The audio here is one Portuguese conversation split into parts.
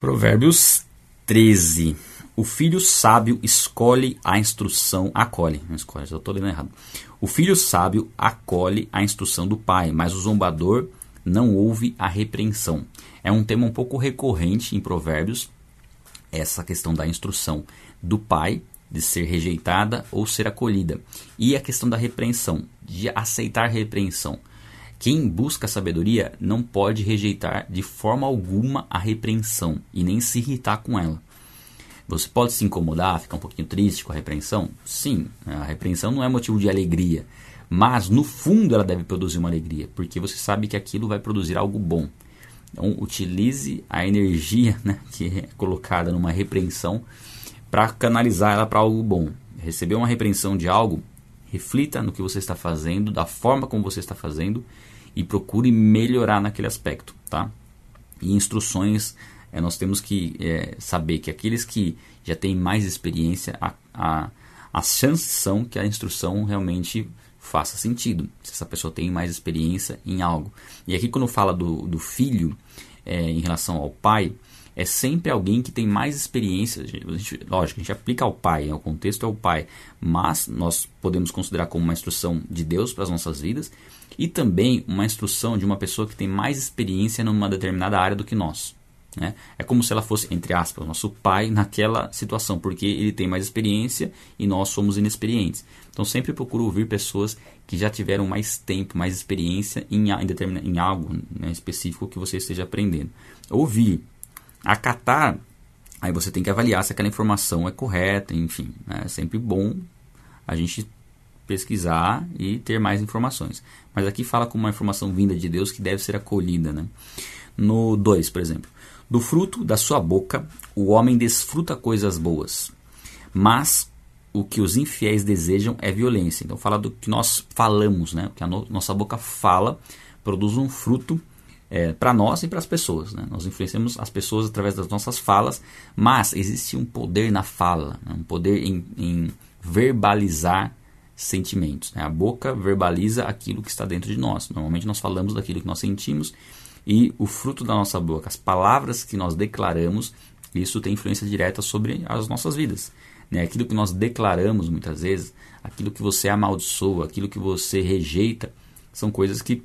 Provérbios 13. O filho sábio escolhe a instrução, acolhe, não escolhe, eu estou lendo errado. O filho sábio acolhe a instrução do pai, mas o zombador não ouve a repreensão. É um tema um pouco recorrente em Provérbios, essa questão da instrução do pai, de ser rejeitada ou ser acolhida, e a questão da repreensão, de aceitar repreensão. Quem busca sabedoria não pode rejeitar de forma alguma a repreensão e nem se irritar com ela. Você pode se incomodar, ficar um pouquinho triste com a repreensão? Sim, a repreensão não é motivo de alegria, mas no fundo ela deve produzir uma alegria, porque você sabe que aquilo vai produzir algo bom. Então, utilize a energia né, que é colocada numa repreensão para canalizar ela para algo bom. Receber uma repreensão de algo, reflita no que você está fazendo, da forma como você está fazendo e procure melhorar naquele aspecto, tá? E instruções, é, nós temos que é, saber que aqueles que já têm mais experiência, a, a, as chances são que a instrução realmente faça sentido, se essa pessoa tem mais experiência em algo. E aqui quando fala do, do filho é, em relação ao pai, é sempre alguém que tem mais experiência. A gente, lógico, a gente aplica ao pai, né? o contexto é o pai, mas nós podemos considerar como uma instrução de Deus para as nossas vidas e também uma instrução de uma pessoa que tem mais experiência numa determinada área do que nós. Né? É como se ela fosse, entre aspas, nosso pai naquela situação, porque ele tem mais experiência e nós somos inexperientes. Então sempre procuro ouvir pessoas que já tiveram mais tempo, mais experiência em, em, determin, em algo né, específico que você esteja aprendendo. Ouvir, acatar, aí você tem que avaliar se aquela informação é correta, enfim. Né? É sempre bom a gente pesquisar e ter mais informações. Mas aqui fala com uma informação vinda de Deus que deve ser acolhida. Né? No 2, por exemplo. Do fruto da sua boca o homem desfruta coisas boas, mas o que os infiéis desejam é violência. Então fala do que nós falamos, né? O que a no nossa boca fala produz um fruto é, para nós e para as pessoas. Né? Nós influenciamos as pessoas através das nossas falas, mas existe um poder na fala, né? um poder em, em verbalizar sentimentos. Né? A boca verbaliza aquilo que está dentro de nós. Normalmente nós falamos daquilo que nós sentimos e o fruto da nossa boca, as palavras que nós declaramos, isso tem influência direta sobre as nossas vidas. Né? Aquilo que nós declaramos muitas vezes, aquilo que você amaldiçoa, aquilo que você rejeita, são coisas que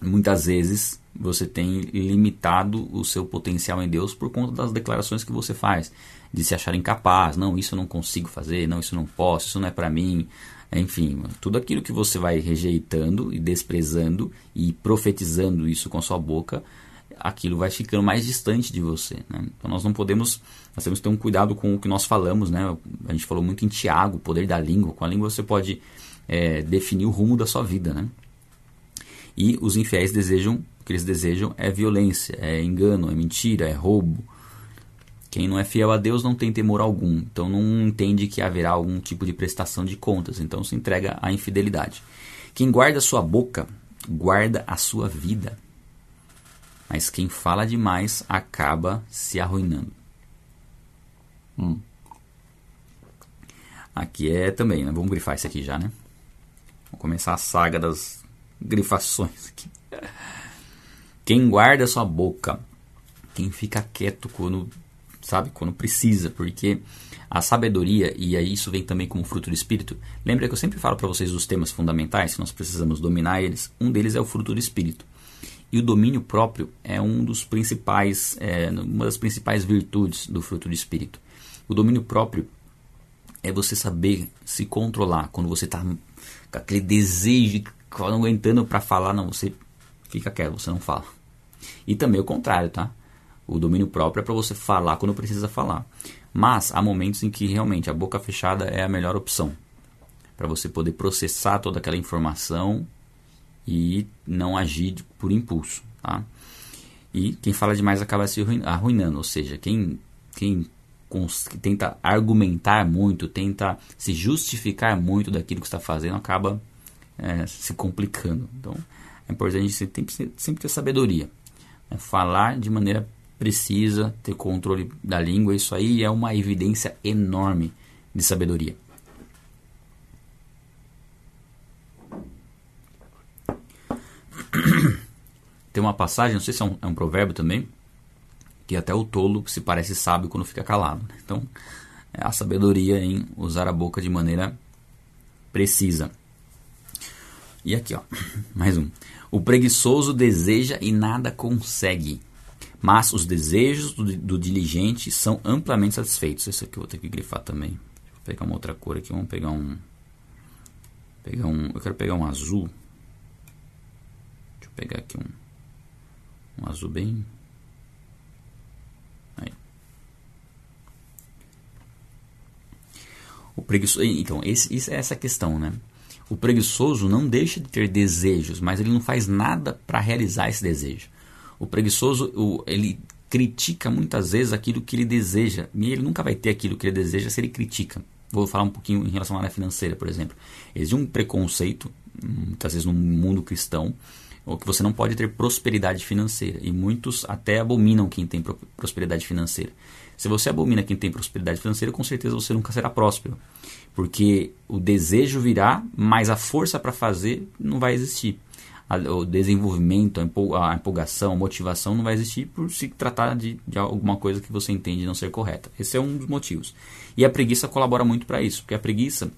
muitas vezes você tem limitado o seu potencial em Deus por conta das declarações que você faz, de se achar incapaz, não, isso eu não consigo fazer, não, isso não posso, isso não é para mim, enfim, tudo aquilo que você vai rejeitando e desprezando e profetizando isso com a sua boca, aquilo vai ficando mais distante de você. Né? Então nós não podemos, nós temos que ter um cuidado com o que nós falamos, né? A gente falou muito em Tiago, o poder da língua. Com a língua você pode é, definir o rumo da sua vida, né? E os infiéis desejam, o que eles desejam é violência, é engano, é mentira, é roubo. Quem não é fiel a Deus não tem temor algum, então não entende que haverá algum tipo de prestação de contas, então se entrega à infidelidade. Quem guarda sua boca, guarda a sua vida. Mas quem fala demais acaba se arruinando. Hum. Aqui é também, né? Vamos grifar isso aqui já, né? Vamos começar a saga das grifações aqui. Quem guarda sua boca, quem fica quieto quando, sabe, quando precisa, porque a sabedoria, e aí isso vem também como fruto do espírito. Lembra que eu sempre falo para vocês os temas fundamentais que nós precisamos dominar eles? Um deles é o fruto do espírito. E o domínio próprio é um dos principais, é, uma das principais virtudes do fruto do espírito. O domínio próprio é você saber se controlar quando você está com aquele desejo não aguentando para falar, não, você fica quieto, você não fala. E também o contrário, tá? O domínio próprio é para você falar quando precisa falar. Mas há momentos em que realmente a boca fechada é a melhor opção para você poder processar toda aquela informação e não agir por impulso, tá? E quem fala demais acaba se arruinando, ou seja, quem, quem tenta argumentar muito, tenta se justificar muito daquilo que está fazendo, acaba é, se complicando. Então, é importante você tem que sempre ter sabedoria. Né? Falar de maneira precisa, ter controle da língua, isso aí é uma evidência enorme de sabedoria. Tem uma passagem, não sei se é um, é um provérbio também, que até o tolo se parece sábio quando fica calado. Né? Então, é a sabedoria em usar a boca de maneira precisa. E aqui, ó, mais um. O preguiçoso deseja e nada consegue, mas os desejos do, do diligente são amplamente satisfeitos. Esse aqui eu vou ter que grifar também. Vou pegar uma outra cor aqui, vamos pegar um pegar um, eu quero pegar um azul. Deixa eu pegar aqui um um azul bem Aí. O preguiçoso, então, esse, é essa questão, né? O preguiçoso não deixa de ter desejos, mas ele não faz nada para realizar esse desejo. O preguiçoso, o, ele critica muitas vezes aquilo que ele deseja, e ele nunca vai ter aquilo que ele deseja se ele critica. Vou falar um pouquinho em relação à área financeira, por exemplo. Existe um preconceito, muitas vezes no mundo cristão, ou que você não pode ter prosperidade financeira. E muitos até abominam quem tem prosperidade financeira. Se você abomina quem tem prosperidade financeira, com certeza você nunca será próspero. Porque o desejo virá, mas a força para fazer não vai existir. O desenvolvimento, a empolgação, a motivação não vai existir por se tratar de, de alguma coisa que você entende não ser correta. Esse é um dos motivos. E a preguiça colabora muito para isso, porque a preguiça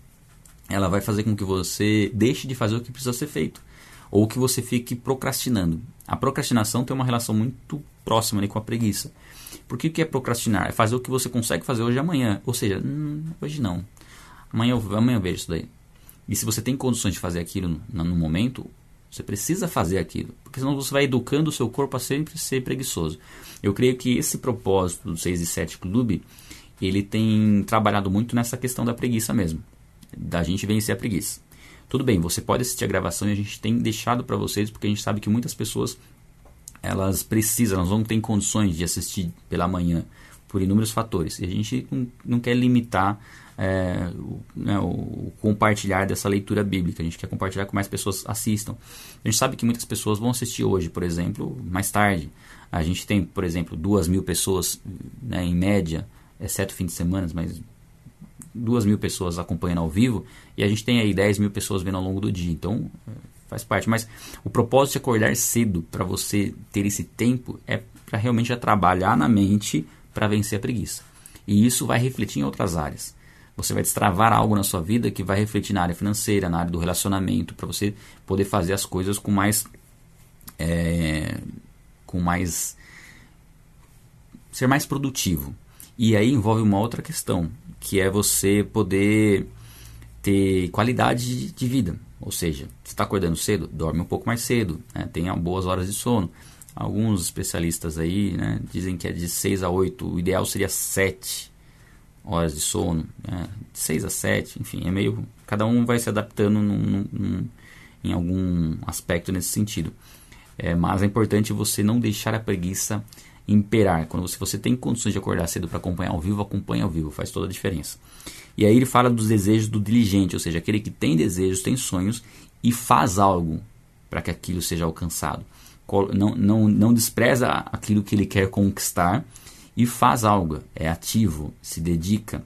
ela vai fazer com que você deixe de fazer o que precisa ser feito ou que você fique procrastinando. A procrastinação tem uma relação muito próxima ali com a preguiça. Por que, que é procrastinar? É fazer o que você consegue fazer hoje e amanhã. Ou seja, hum, hoje não. Amanhã eu, amanhã eu vejo isso daí. E se você tem condições de fazer aquilo no, no momento, você precisa fazer aquilo. Porque senão você vai educando o seu corpo a sempre ser preguiçoso. Eu creio que esse propósito do 6 e 7 Clube, ele tem trabalhado muito nessa questão da preguiça mesmo. Da gente vencer a preguiça. Tudo bem, você pode assistir a gravação e a gente tem deixado para vocês, porque a gente sabe que muitas pessoas elas precisam, elas não têm condições de assistir pela manhã por inúmeros fatores. E a gente não, não quer limitar é, o, né, o, compartilhar dessa leitura bíblica. A gente quer compartilhar com mais pessoas assistam. A gente sabe que muitas pessoas vão assistir hoje, por exemplo, mais tarde. A gente tem, por exemplo, duas mil pessoas né, em média, exceto fim de semana, mas duas mil pessoas acompanhando ao vivo e a gente tem aí 10 mil pessoas vendo ao longo do dia. Então, é, faz parte. Mas o propósito de acordar cedo para você ter esse tempo é para realmente trabalhar na mente para vencer a preguiça. E isso vai refletir em outras áreas. Você vai destravar algo na sua vida que vai refletir na área financeira, na área do relacionamento, para você poder fazer as coisas com mais. É, com mais. ser mais produtivo. E aí envolve uma outra questão, que é você poder ter qualidade de vida. Ou seja, você está acordando cedo, dorme um pouco mais cedo, né? tenha boas horas de sono. Alguns especialistas aí né, dizem que é de 6 a 8, o ideal seria 7 horas de sono, né? de 6 a 7, enfim, é meio. Cada um vai se adaptando num, num, em algum aspecto nesse sentido. É, mas é importante você não deixar a preguiça imperar. Quando você, você tem condições de acordar cedo para acompanhar ao vivo, acompanha ao vivo, faz toda a diferença. E aí ele fala dos desejos do diligente, ou seja, aquele que tem desejos, tem sonhos e faz algo para que aquilo seja alcançado. Não, não, não despreza aquilo que ele quer conquistar e faz algo, é ativo, se dedica,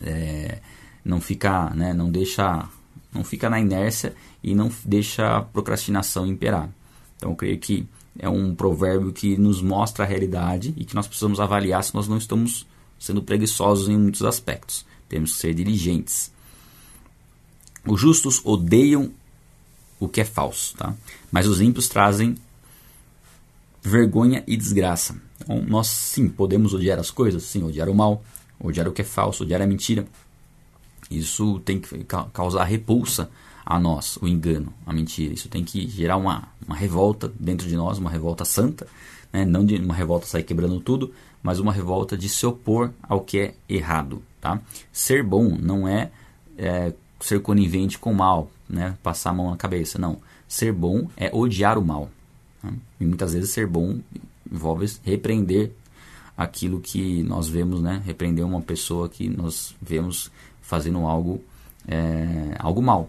é, não fica, né, não deixa, não fica na inércia e não deixa a procrastinação imperar. Então creio que é um provérbio que nos mostra a realidade e que nós precisamos avaliar se nós não estamos sendo preguiçosos em muitos aspectos. Temos que ser diligentes. Os justos odeiam o que é falso, tá? mas os ímpios trazem vergonha e desgraça. Então, nós sim podemos odiar as coisas, sim, odiar o mal, odiar o que é falso, odiar a mentira. Isso tem que causar repulsa a nós o engano, a mentira. Isso tem que gerar uma, uma revolta dentro de nós, uma revolta santa, né? não de uma revolta sair quebrando tudo, mas uma revolta de se opor ao que é errado. Tá? Ser bom não é, é ser conivente com o mal, né? passar a mão na cabeça, não. Ser bom é odiar o mal. Né? E muitas vezes ser bom envolve repreender aquilo que nós vemos, né? repreender uma pessoa que nós vemos fazendo algo, é, algo mal,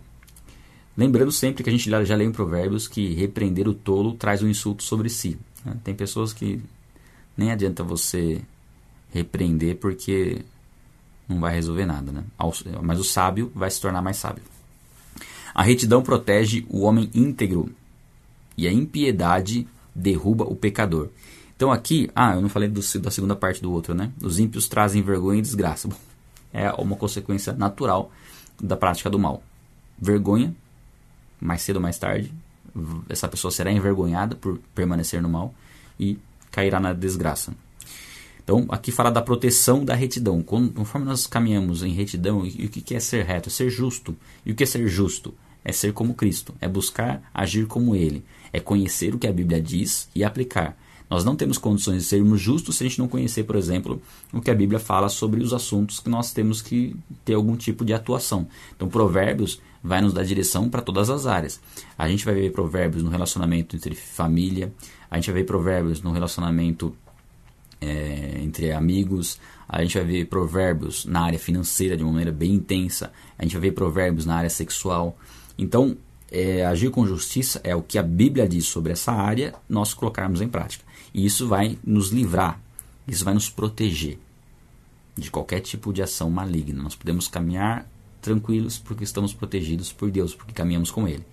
Lembrando sempre que a gente já leu em Provérbios que repreender o tolo traz um insulto sobre si. Né? Tem pessoas que nem adianta você repreender porque não vai resolver nada. Né? Mas o sábio vai se tornar mais sábio. A retidão protege o homem íntegro e a impiedade derruba o pecador. Então aqui, ah, eu não falei do, da segunda parte do outro, né? Os ímpios trazem vergonha e desgraça. Bom, é uma consequência natural da prática do mal. Vergonha, mais cedo ou mais tarde, essa pessoa será envergonhada por permanecer no mal e cairá na desgraça. Então, aqui fala da proteção da retidão. Conforme nós caminhamos em retidão, e o que é ser reto? É ser justo. E o que é ser justo? É ser como Cristo, é buscar agir como Ele, é conhecer o que a Bíblia diz e aplicar. Nós não temos condições de sermos justos se a gente não conhecer, por exemplo, o que a Bíblia fala sobre os assuntos que nós temos que ter algum tipo de atuação. Então, Provérbios vai nos dar direção para todas as áreas. A gente vai ver Provérbios no relacionamento entre família, a gente vai ver Provérbios no relacionamento é, entre amigos, a gente vai ver Provérbios na área financeira de uma maneira bem intensa, a gente vai ver Provérbios na área sexual. Então, é, agir com justiça é o que a Bíblia diz sobre essa área, nós colocarmos em prática. E isso vai nos livrar, isso vai nos proteger de qualquer tipo de ação maligna. Nós podemos caminhar tranquilos porque estamos protegidos por Deus, porque caminhamos com Ele.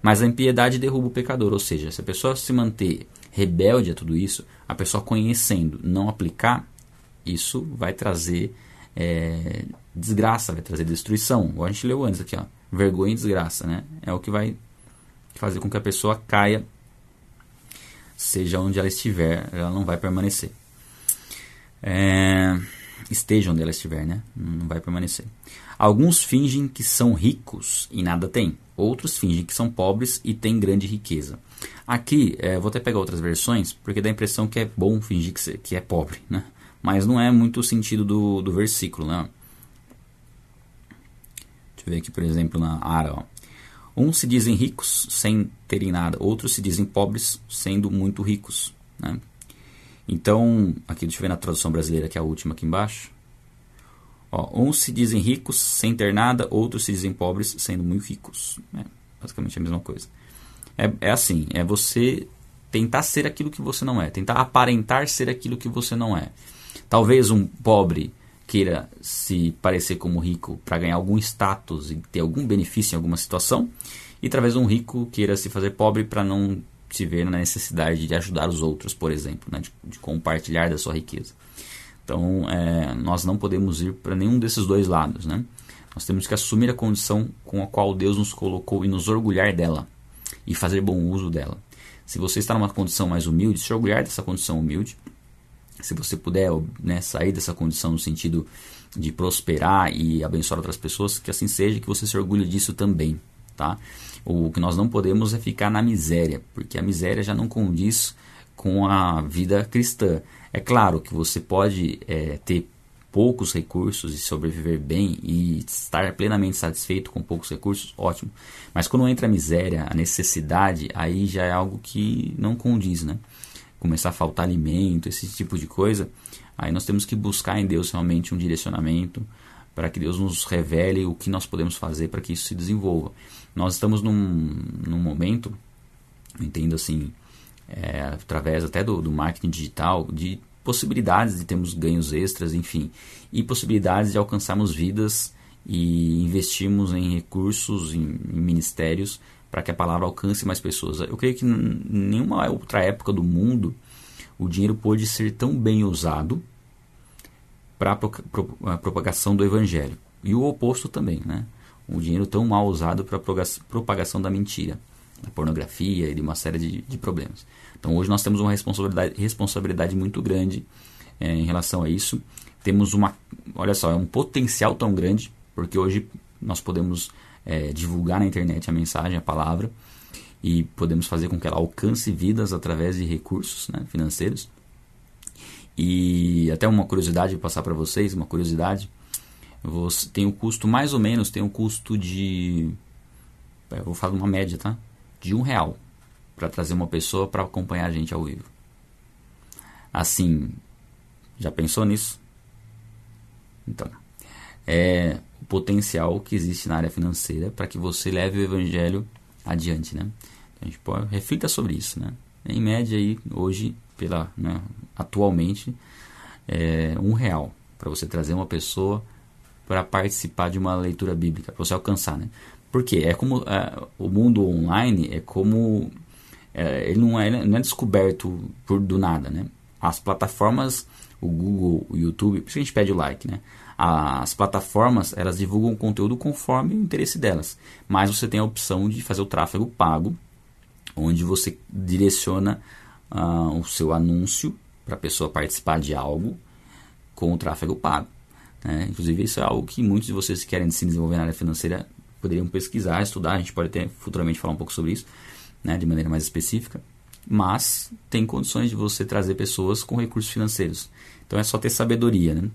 Mas a impiedade derruba o pecador, ou seja, se a pessoa se manter rebelde a tudo isso, a pessoa conhecendo, não aplicar, isso vai trazer é, desgraça, vai trazer destruição. Igual a gente leu antes aqui, ó, vergonha e desgraça, né? É o que vai fazer com que a pessoa caia seja onde ela estiver, ela não vai permanecer. É, esteja onde ela estiver, né? Não vai permanecer. Alguns fingem que são ricos e nada têm. Outros fingem que são pobres e têm grande riqueza. Aqui, é, vou até pegar outras versões, porque dá a impressão que é bom fingir que, que é pobre, né? Mas não é muito o sentido do, do versículo, né? Deixa eu ver aqui, por exemplo, na Ara, ó. Uns se dizem ricos sem terem nada, outros se dizem pobres sendo muito ricos. Né? Então, aqui deixa eu ver na tradução brasileira, que é a última aqui embaixo. Ó, uns se dizem ricos sem ter nada, outros se dizem pobres sendo muito ricos. É basicamente a mesma coisa. É, é assim, é você tentar ser aquilo que você não é, tentar aparentar ser aquilo que você não é. Talvez um pobre queira se parecer como rico para ganhar algum status e ter algum benefício em alguma situação, e através de um rico queira se fazer pobre para não se ver na necessidade de ajudar os outros, por exemplo, né, de, de, compartilhar da sua riqueza. Então, é, nós não podemos ir para nenhum desses dois lados. Né? Nós temos que assumir a condição com a qual Deus nos colocou e nos orgulhar dela e fazer bom uso dela. Se você está numa condição mais humilde, se orgulhar dessa condição humilde se você puder né, sair dessa condição no sentido de prosperar e abençoar outras pessoas, que assim seja, que você se orgulhe disso também, tá? O que nós não podemos é ficar na miséria, porque a miséria já não condiz com a vida cristã. É claro que você pode é, ter poucos recursos e sobreviver bem e estar plenamente satisfeito com poucos recursos, ótimo. Mas quando entra a miséria, a necessidade, aí já é algo que não condiz, né? Começar a faltar alimento, esse tipo de coisa, aí nós temos que buscar em Deus realmente um direcionamento para que Deus nos revele o que nós podemos fazer para que isso se desenvolva. Nós estamos num, num momento, entendo assim, é, através até do, do marketing digital, de possibilidades de termos ganhos extras, enfim, e possibilidades de alcançarmos vidas e investirmos em recursos, em, em ministérios para que a palavra alcance mais pessoas. Eu creio que em nenhuma outra época do mundo o dinheiro pôde ser tão bem usado para a propagação do evangelho. E o oposto também, né? O dinheiro tão mal usado para a propagação da mentira, da pornografia e de uma série de, de problemas. Então hoje nós temos uma responsabilidade, responsabilidade muito grande é, em relação a isso. Temos uma, olha só, é um potencial tão grande, porque hoje nós podemos é, divulgar na internet a mensagem, a palavra, e podemos fazer com que ela alcance vidas através de recursos né, financeiros. E até uma curiosidade passar para vocês, uma curiosidade, você tem o um custo mais ou menos, tem o um custo de, eu vou falar uma média, tá? De um real para trazer uma pessoa para acompanhar a gente ao vivo. Assim, já pensou nisso? Então, é, o potencial que existe na área financeira para que você leve o evangelho adiante, né? Então, a gente pode reflita sobre isso, né? Em média aí hoje, pela, né, atualmente, é um real para você trazer uma pessoa para participar de uma leitura bíblica, para você alcançar, né? Porque é como é, o mundo online é como é, ele não é, não é descoberto por do nada, né? as plataformas, o Google, o YouTube, por isso a gente pede o like, né? As plataformas, elas divulgam o conteúdo conforme o interesse delas. Mas você tem a opção de fazer o tráfego pago, onde você direciona uh, o seu anúncio para a pessoa participar de algo com o tráfego pago. Né? Inclusive, isso é algo que muitos de vocês que querem se desenvolver na área financeira poderiam pesquisar, estudar. A gente pode até futuramente falar um pouco sobre isso, né, de maneira mais específica. Mas tem condições de você trazer pessoas com recursos financeiros. Então é só ter sabedoria. Né?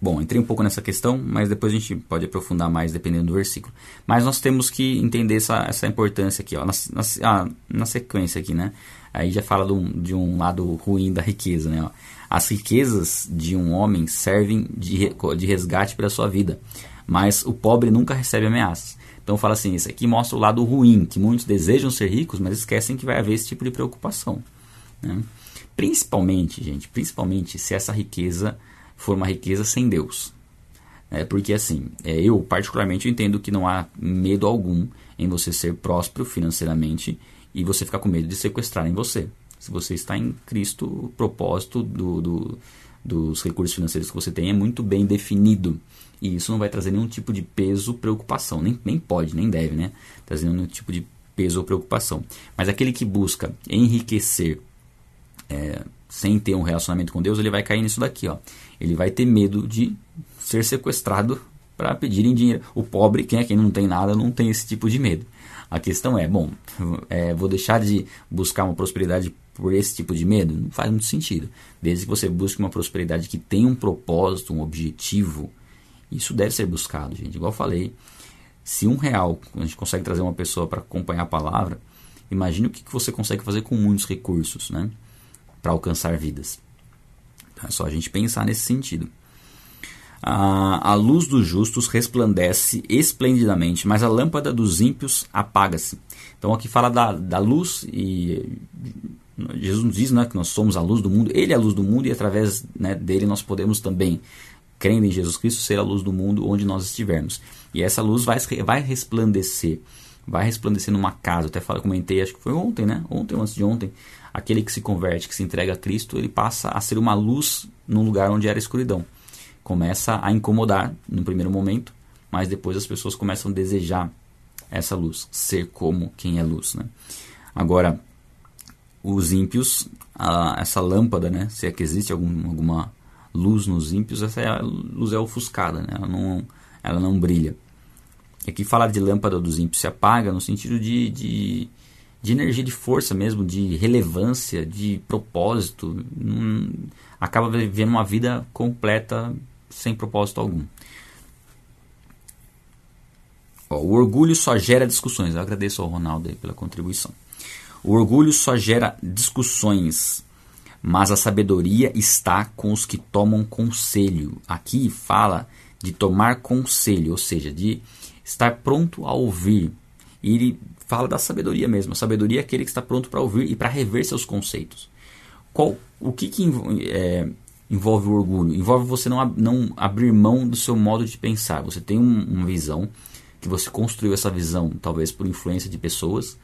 Bom, entrei um pouco nessa questão, mas depois a gente pode aprofundar mais dependendo do versículo. Mas nós temos que entender essa, essa importância aqui, ó, na, na, ah, na sequência aqui, né? Aí já fala do, de um lado ruim da riqueza, né? Ó. As riquezas de um homem servem de, de resgate para a sua vida, mas o pobre nunca recebe ameaças. Então fala assim, isso aqui mostra o lado ruim, que muitos desejam ser ricos, mas esquecem que vai haver esse tipo de preocupação. Né? Principalmente, gente, principalmente se essa riqueza for uma riqueza sem Deus. É, porque assim, é, eu particularmente entendo que não há medo algum em você ser próspero financeiramente e você ficar com medo de sequestrarem você. Se você está em Cristo, o propósito do, do, dos recursos financeiros que você tem é muito bem definido. E isso não vai trazer nenhum tipo de peso, preocupação. Nem, nem pode, nem deve, né? Trazer nenhum tipo de peso ou preocupação. Mas aquele que busca enriquecer é, sem ter um relacionamento com Deus, ele vai cair nisso daqui, ó. Ele vai ter medo de ser sequestrado para pedirem dinheiro. O pobre, quem é quem não tem nada, não tem esse tipo de medo. A questão é, bom, é, vou deixar de buscar uma prosperidade por esse tipo de medo? Não faz muito sentido. Desde que você busque uma prosperidade que tenha um propósito, um objetivo, isso deve ser buscado, gente. Igual eu falei, se um real a gente consegue trazer uma pessoa para acompanhar a palavra, imagine o que você consegue fazer com muitos recursos, né? Para alcançar vidas. Então é só a gente pensar nesse sentido. A, a luz dos justos resplandece esplendidamente, mas a lâmpada dos ímpios apaga-se. Então aqui fala da, da luz e Jesus diz né, que nós somos a luz do mundo, Ele é a luz do mundo e através né, dele nós podemos também, crendo em Jesus Cristo, ser a luz do mundo onde nós estivermos. E essa luz vai, vai resplandecer, vai resplandecer numa casa. Eu até falei, comentei, acho que foi ontem, né? Ontem ou antes de ontem. Aquele que se converte, que se entrega a Cristo, ele passa a ser uma luz num lugar onde era escuridão. Começa a incomodar no primeiro momento, mas depois as pessoas começam a desejar essa luz, ser como quem é luz. Né? Agora, os ímpios, a, essa lâmpada, né? Se é que existe algum, alguma luz nos ímpios, essa é luz é ofuscada, né? Ela não, ela não brilha. E aqui falar de lâmpada dos ímpios se apaga no sentido de, de, de energia, de força mesmo, de relevância, de propósito. Não, acaba vivendo uma vida completa sem propósito algum. Ó, o orgulho só gera discussões. Eu agradeço ao Ronaldo pela contribuição. O orgulho só gera discussões, mas a sabedoria está com os que tomam conselho. Aqui fala de tomar conselho, ou seja, de estar pronto a ouvir. E fala da sabedoria mesmo. A sabedoria é aquele que está pronto para ouvir e para rever seus conceitos. Qual, o que, que é, envolve o orgulho? Envolve você não, não abrir mão do seu modo de pensar. Você tem um, uma visão, que você construiu essa visão, talvez por influência de pessoas,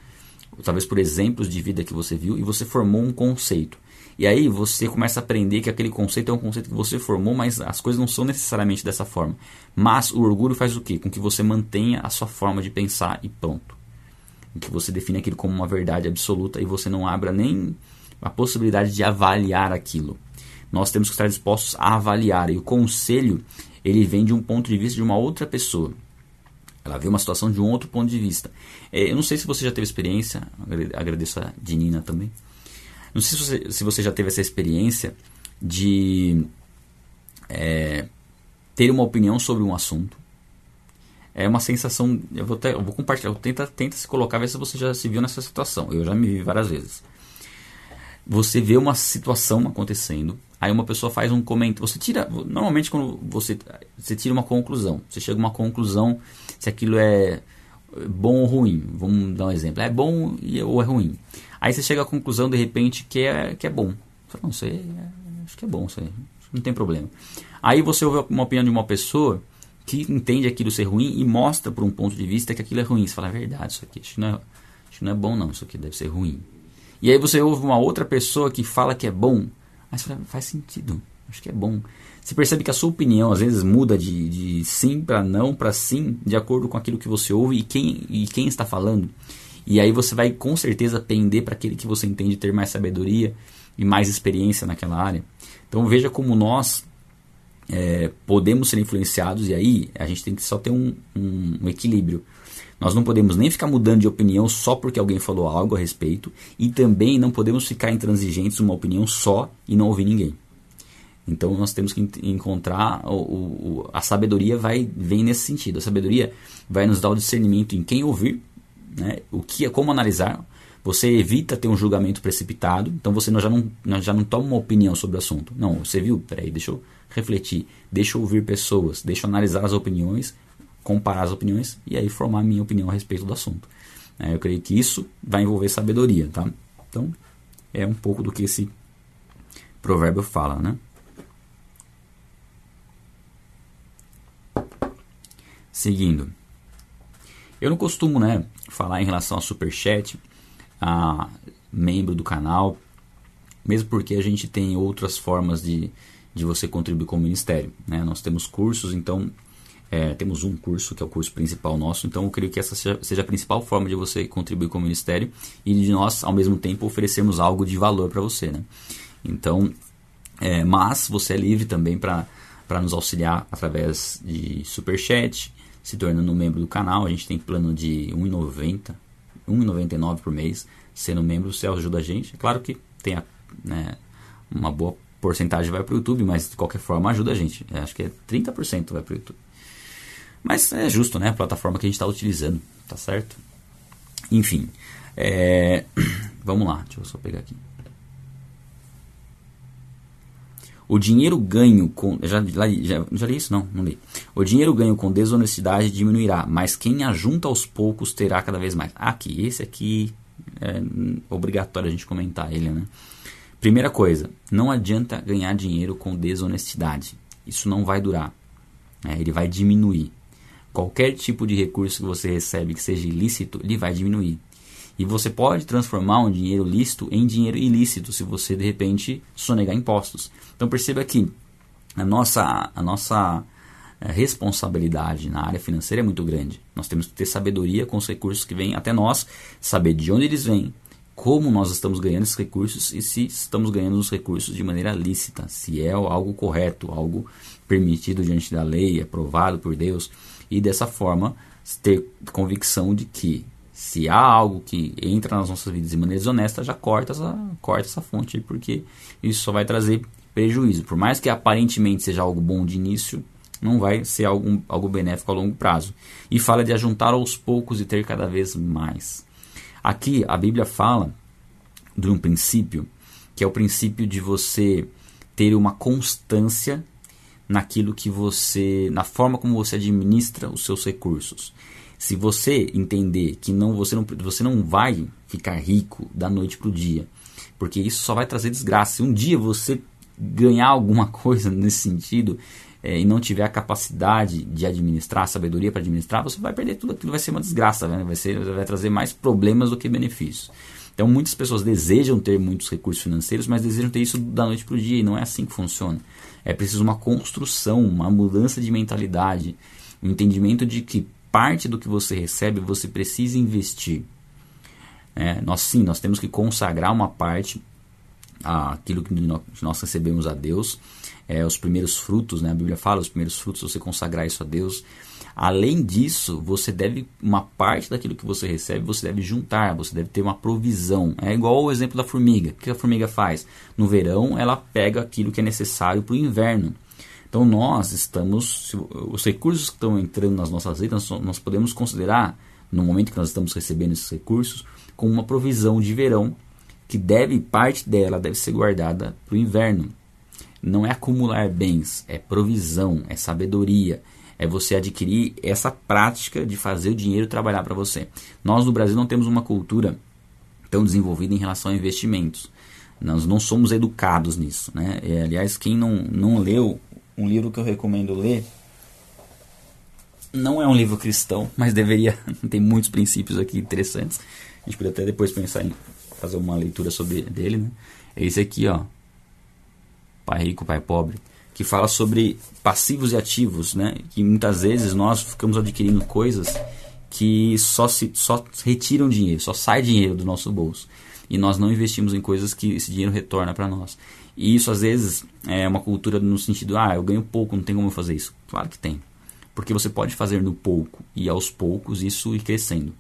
talvez por exemplos de vida que você viu, e você formou um conceito. E aí você começa a aprender que aquele conceito é um conceito que você formou, mas as coisas não são necessariamente dessa forma. Mas o orgulho faz o quê? Com que você mantenha a sua forma de pensar e pronto. Com que você define aquilo como uma verdade absoluta e você não abra nem a possibilidade de avaliar aquilo. Nós temos que estar dispostos a avaliar. E o conselho, ele vem de um ponto de vista de uma outra pessoa. Ela vê uma situação de um outro ponto de vista. É, eu não sei se você já teve experiência, agradeço a Dinina também. Não sei se você, se você já teve essa experiência de é, ter uma opinião sobre um assunto. É uma sensação. Eu vou, eu vou compartilhar. Tenta, tenta se colocar, ver se você já se viu nessa situação. Eu já me vi várias vezes. Você vê uma situação acontecendo, aí uma pessoa faz um comentário. Você tira. Normalmente, quando você, você tira uma conclusão, você chega a uma conclusão se aquilo é bom ou ruim. Vamos dar um exemplo. É bom ou é ruim. Aí você chega à conclusão, de repente, que é, que é bom. Não sei, é, acho que é bom, sei, não tem problema. Aí você ouve uma opinião de uma pessoa entende aquilo ser ruim e mostra por um ponto de vista que aquilo é ruim. Você fala, é verdade, isso aqui, não é, não é bom não, isso aqui deve ser ruim. E aí você ouve uma outra pessoa que fala que é bom, Mas faz sentido. Acho que é bom. Você percebe que a sua opinião às vezes muda de, de sim para não para sim, de acordo com aquilo que você ouve e quem, e quem está falando. E aí você vai com certeza pender para aquele que você entende ter mais sabedoria e mais experiência naquela área. Então veja como nós é, podemos ser influenciados e aí a gente tem que só ter um, um, um equilíbrio. Nós não podemos nem ficar mudando de opinião só porque alguém falou algo a respeito e também não podemos ficar intransigentes uma opinião só e não ouvir ninguém. Então nós temos que encontrar o, o, a sabedoria vai vem nesse sentido. A sabedoria vai nos dar o discernimento em quem ouvir, né? o que é como analisar. Você evita ter um julgamento precipitado, então você já não, já não toma uma opinião sobre o assunto. Não, você viu? Peraí, deixa eu refletir, deixa eu ouvir pessoas, deixa eu analisar as opiniões comparar as opiniões e aí formar a minha opinião a respeito do assunto. É, eu creio que isso vai envolver sabedoria, tá? Então, é um pouco do que esse provérbio fala, né? Seguindo. Eu não costumo, né, falar em relação a superchat, a membro do canal, mesmo porque a gente tem outras formas de, de você contribuir com o ministério, né? Nós temos cursos, então é, temos um curso, que é o curso principal nosso, então eu creio que essa seja, seja a principal forma de você contribuir com o ministério e de nós, ao mesmo tempo, oferecermos algo de valor para você. Né? Então, é, mas você é livre também para nos auxiliar através de superchat, se tornando membro do canal. A gente tem plano de R$ 1,90, R$ 1,99 por mês. Sendo membro, você ajuda a gente. É claro que tem a, né, uma boa porcentagem vai para o YouTube, mas de qualquer forma ajuda a gente. É, acho que é 30% vai para o YouTube. Mas é justo, né? A plataforma que a gente está utilizando, tá certo? Enfim, é... vamos lá, deixa eu só pegar aqui. O dinheiro ganho com. Já, já, já li isso? Não, não li. O dinheiro ganho com desonestidade diminuirá, mas quem ajunta aos poucos terá cada vez mais. Aqui, esse aqui é obrigatório a gente comentar ele, né? Primeira coisa, não adianta ganhar dinheiro com desonestidade. Isso não vai durar. É, ele vai diminuir qualquer tipo de recurso que você recebe que seja ilícito, ele vai diminuir. E você pode transformar um dinheiro lícito em dinheiro ilícito se você de repente sonegar impostos. Então perceba que a nossa, a nossa eh, responsabilidade na área financeira é muito grande. Nós temos que ter sabedoria com os recursos que vêm até nós, saber de onde eles vêm, como nós estamos ganhando esses recursos e se estamos ganhando os recursos de maneira lícita, se é algo correto, algo permitido diante da lei, aprovado por Deus e dessa forma ter convicção de que se há algo que entra nas nossas vidas de maneira desonesta, já corta essa, corta essa fonte, porque isso só vai trazer prejuízo. Por mais que aparentemente seja algo bom de início, não vai ser algo benéfico a longo prazo. E fala de ajuntar aos poucos e ter cada vez mais. Aqui a Bíblia fala de um princípio, que é o princípio de você ter uma constância naquilo que você, na forma como você administra os seus recursos. Se você entender que não você não, você não vai ficar rico da noite para o dia, porque isso só vai trazer desgraça. Se um dia você ganhar alguma coisa nesse sentido é, e não tiver a capacidade de administrar, a sabedoria para administrar, você vai perder tudo aquilo, vai ser uma desgraça, né? vai, ser, vai trazer mais problemas do que benefícios. Então muitas pessoas desejam ter muitos recursos financeiros, mas desejam ter isso da noite para o dia e não é assim que funciona. É preciso uma construção, uma mudança de mentalidade, um entendimento de que parte do que você recebe você precisa investir. É, nós sim, nós temos que consagrar uma parte aquilo que nós recebemos a Deus, é, os primeiros frutos, né? a Bíblia fala os primeiros frutos, você consagrar isso a Deus. Além disso, você deve, uma parte daquilo que você recebe, você deve juntar, você deve ter uma provisão. É igual o exemplo da formiga. O que a formiga faz? No verão, ela pega aquilo que é necessário para o inverno. Então, nós estamos, os recursos que estão entrando nas nossas vidas, nós podemos considerar, no momento que nós estamos recebendo esses recursos, como uma provisão de verão, que deve, parte dela deve ser guardada para o inverno. Não é acumular bens, é provisão, é sabedoria, é você adquirir essa prática de fazer o dinheiro trabalhar para você. Nós no Brasil não temos uma cultura tão desenvolvida em relação a investimentos. Nós não somos educados nisso. Né? É, aliás, quem não, não leu um livro que eu recomendo ler, não é um livro cristão, mas deveria. tem muitos princípios aqui interessantes. A gente pode até depois pensar em fazer uma leitura sobre dele. Né? É esse aqui, ó. Pai Rico, Pai Pobre, que fala sobre passivos e ativos, né? Que muitas vezes nós ficamos adquirindo coisas que só se só retiram dinheiro, só sai dinheiro do nosso bolso e nós não investimos em coisas que esse dinheiro retorna para nós. E isso às vezes é uma cultura no sentido, ah, eu ganho pouco, não tem como eu fazer isso. Claro que tem. Porque você pode fazer no pouco e aos poucos isso ir crescendo.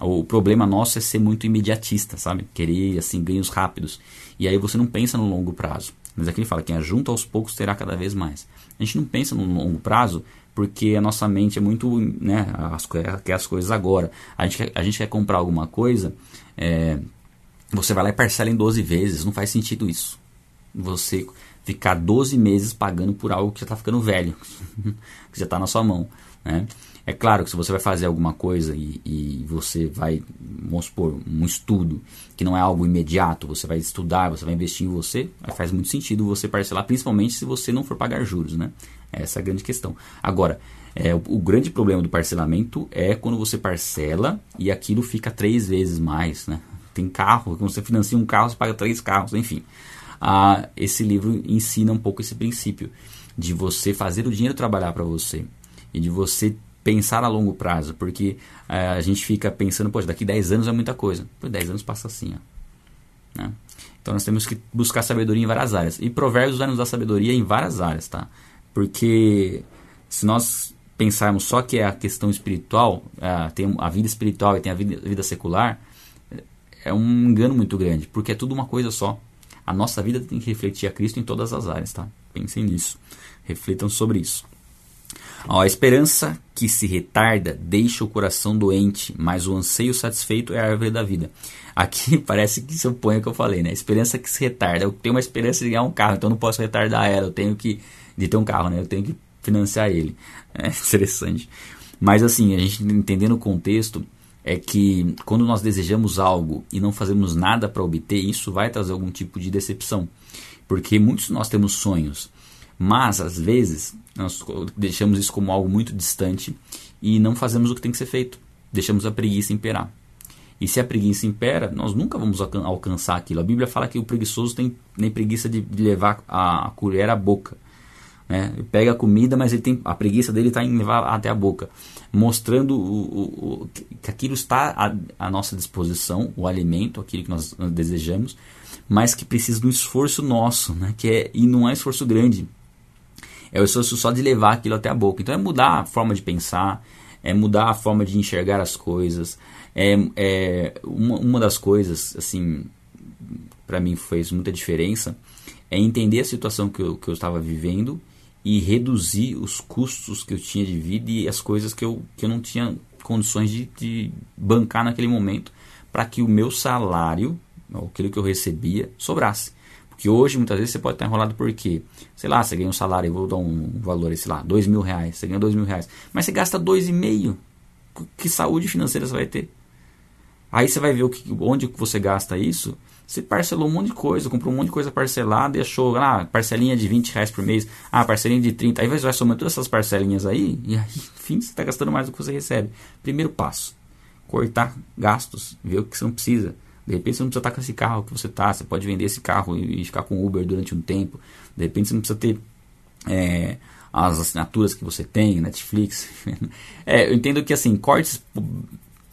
O problema nosso é ser muito imediatista, sabe? Querer assim ganhos rápidos. E aí você não pensa no longo prazo. Mas aqui ele fala, quem ajunta aos poucos terá cada vez mais. A gente não pensa no longo prazo porque a nossa mente é muito, né, as, quer as coisas agora. A gente, quer, a gente quer comprar alguma coisa, é, você vai lá e parcela em 12 vezes, não faz sentido isso você ficar 12 meses pagando por algo que já está ficando velho, que já está na sua mão. Né? É claro que se você vai fazer alguma coisa e, e, você vai, vamos supor, um estudo que não é algo imediato, você vai estudar, você vai investir em você, faz muito sentido você parcelar, principalmente se você não for pagar juros. Né? Essa é a grande questão. Agora, é, o, o, grande problema do parcelamento é quando você parcela e aquilo fica três vezes mais. Né? Tem carro, quando você financia um carro, você paga três carros, enfim ah, esse livro ensina um pouco esse princípio de você fazer o dinheiro trabalhar para você e de você pensar a longo prazo, porque ah, a gente fica pensando, poxa, daqui 10 anos é muita coisa. Por 10 anos passa assim, ó. Né? Então nós temos que buscar sabedoria em várias áreas. E Provérbios vai nos dar sabedoria em várias áreas, tá? Porque se nós pensarmos só que é a questão espiritual, ah, tem a vida espiritual e tem a vida, a vida secular, é um engano muito grande, porque é tudo uma coisa só. A nossa vida tem que refletir a Cristo em todas as áreas, tá? Pensem nisso. Reflitam sobre isso. Ó, a esperança que se retarda deixa o coração doente, mas o anseio satisfeito é a árvore da vida. Aqui parece que se opõe ao que eu falei, né? Esperança que se retarda. Eu tenho uma esperança de ganhar um carro, então não posso retardar ela. Eu tenho que. de ter um carro, né? Eu tenho que financiar ele. É interessante. Mas assim, a gente entendendo o contexto, é que quando nós desejamos algo e não fazemos nada para obter, isso vai trazer algum tipo de decepção. Porque muitos de nós temos sonhos, mas às vezes nós deixamos isso como algo muito distante e não fazemos o que tem que ser feito. Deixamos a preguiça imperar. E se a preguiça impera, nós nunca vamos alcançar aquilo. A Bíblia fala que o preguiçoso tem nem preguiça de levar a colher à boca. Né? Pega a comida, mas ele tem a preguiça dele está em levar até a boca, mostrando o, o, o, que aquilo está à, à, nossa disposição, o alimento, aquilo que nós, desejamos, mas que precisa de um esforço nosso, né? que é, e não é esforço grande, é o esforço só de levar aquilo até a boca. Então é mudar a forma de pensar, é mudar a forma de enxergar as coisas. É, é uma, uma das coisas, assim, para mim fez muita diferença, é entender a situação que eu, que eu estava vivendo e reduzir os custos que eu tinha de vida e as coisas que eu, que eu não tinha condições de, de bancar naquele momento para que o meu salário, aquilo que eu recebia, sobrasse. Porque hoje, muitas vezes, você pode estar enrolado porque, sei lá, você ganha um salário, eu vou dar um valor, sei lá, dois mil reais, você ganha dois mil reais, mas você gasta dois e meio. Que saúde financeira você vai ter? Aí você vai ver o que, onde você gasta isso você parcelou um monte de coisa, comprou um monte de coisa parcelada e achou, ah, parcelinha de 20 reais por mês, ah, parcelinha de 30. Aí você vai somando todas essas parcelinhas aí e aí, enfim, você está gastando mais do que você recebe. Primeiro passo, cortar gastos, ver o que você não precisa. De repente você não precisa estar com esse carro que você está, você pode vender esse carro e ficar com Uber durante um tempo. De repente você não precisa ter é, as assinaturas que você tem, Netflix. é, eu entendo que assim, cortes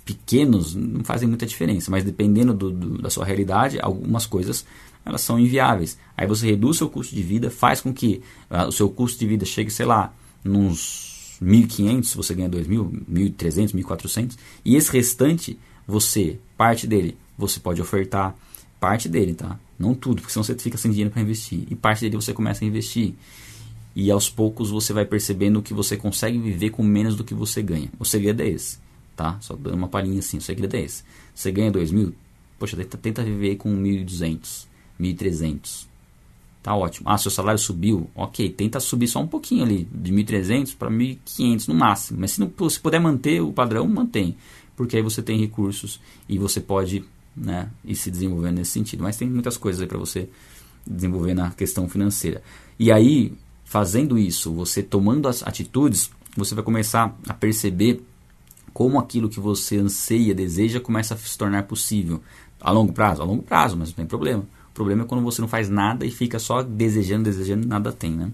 pequenos não fazem muita diferença, mas dependendo do, do, da sua realidade, algumas coisas elas são inviáveis. Aí você reduz seu custo de vida, faz com que uh, o seu custo de vida chegue, sei lá, nos 1.500, se você ganha 2.000, 1.300, 1.400, e esse restante, você, parte dele, você pode ofertar parte dele, tá? Não tudo, porque senão você fica sem dinheiro para investir. E parte dele você começa a investir. E aos poucos você vai percebendo que você consegue viver com menos do que você ganha. O segredo é esse tá? Só dando uma palhinha assim, o segredo é esse. Você ganha 2 mil, poxa, tenta, tenta viver com 1.200, 1.300. Tá ótimo. Ah, seu salário subiu, ok, tenta subir só um pouquinho ali, de 1.300 para 1.500 no máximo. Mas se, não, se puder manter o padrão, mantém. Porque aí você tem recursos e você pode né, ir se desenvolvendo nesse sentido. Mas tem muitas coisas aí para você desenvolver na questão financeira. E aí, fazendo isso, você tomando as atitudes, você vai começar a perceber como aquilo que você anseia, deseja, começa a se tornar possível. A longo prazo? A longo prazo, mas não tem problema. problema é quando você não faz nada e fica só desejando, desejando, nada tem, né?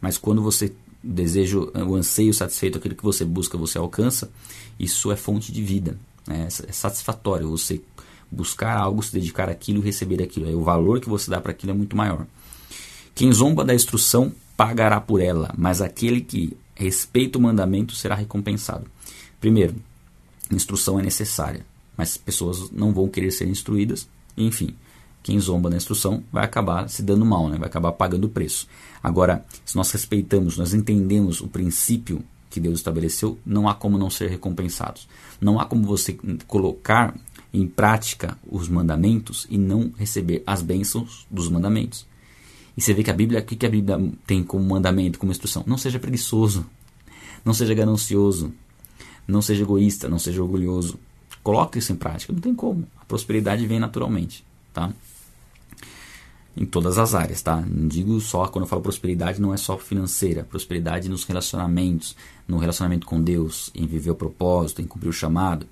Mas quando você deseja o anseio satisfeito, aquilo que você busca, você alcança, isso é fonte de vida. Né? É satisfatório você buscar algo, se dedicar àquilo e receber aquilo. Aí o valor que você dá para aquilo é muito maior. Quem zomba da instrução pagará por ela, mas aquele que respeita o mandamento será recompensado. Primeiro, instrução é necessária, mas pessoas não vão querer ser instruídas, enfim. Quem zomba da instrução vai acabar se dando mal, né? vai acabar pagando o preço. Agora, se nós respeitamos, nós entendemos o princípio que Deus estabeleceu, não há como não ser recompensados. Não há como você colocar em prática os mandamentos e não receber as bênçãos dos mandamentos. E você vê que a Bíblia, o que a Bíblia tem como mandamento, como instrução? Não seja preguiçoso, não seja ganancioso, não seja egoísta, não seja orgulhoso. Coloque isso em prática, não tem como. A prosperidade vem naturalmente, tá? Em todas as áreas, tá? Não digo só quando eu falo prosperidade, não é só financeira, prosperidade nos relacionamentos, no relacionamento com Deus, em viver o propósito, em cumprir o chamado.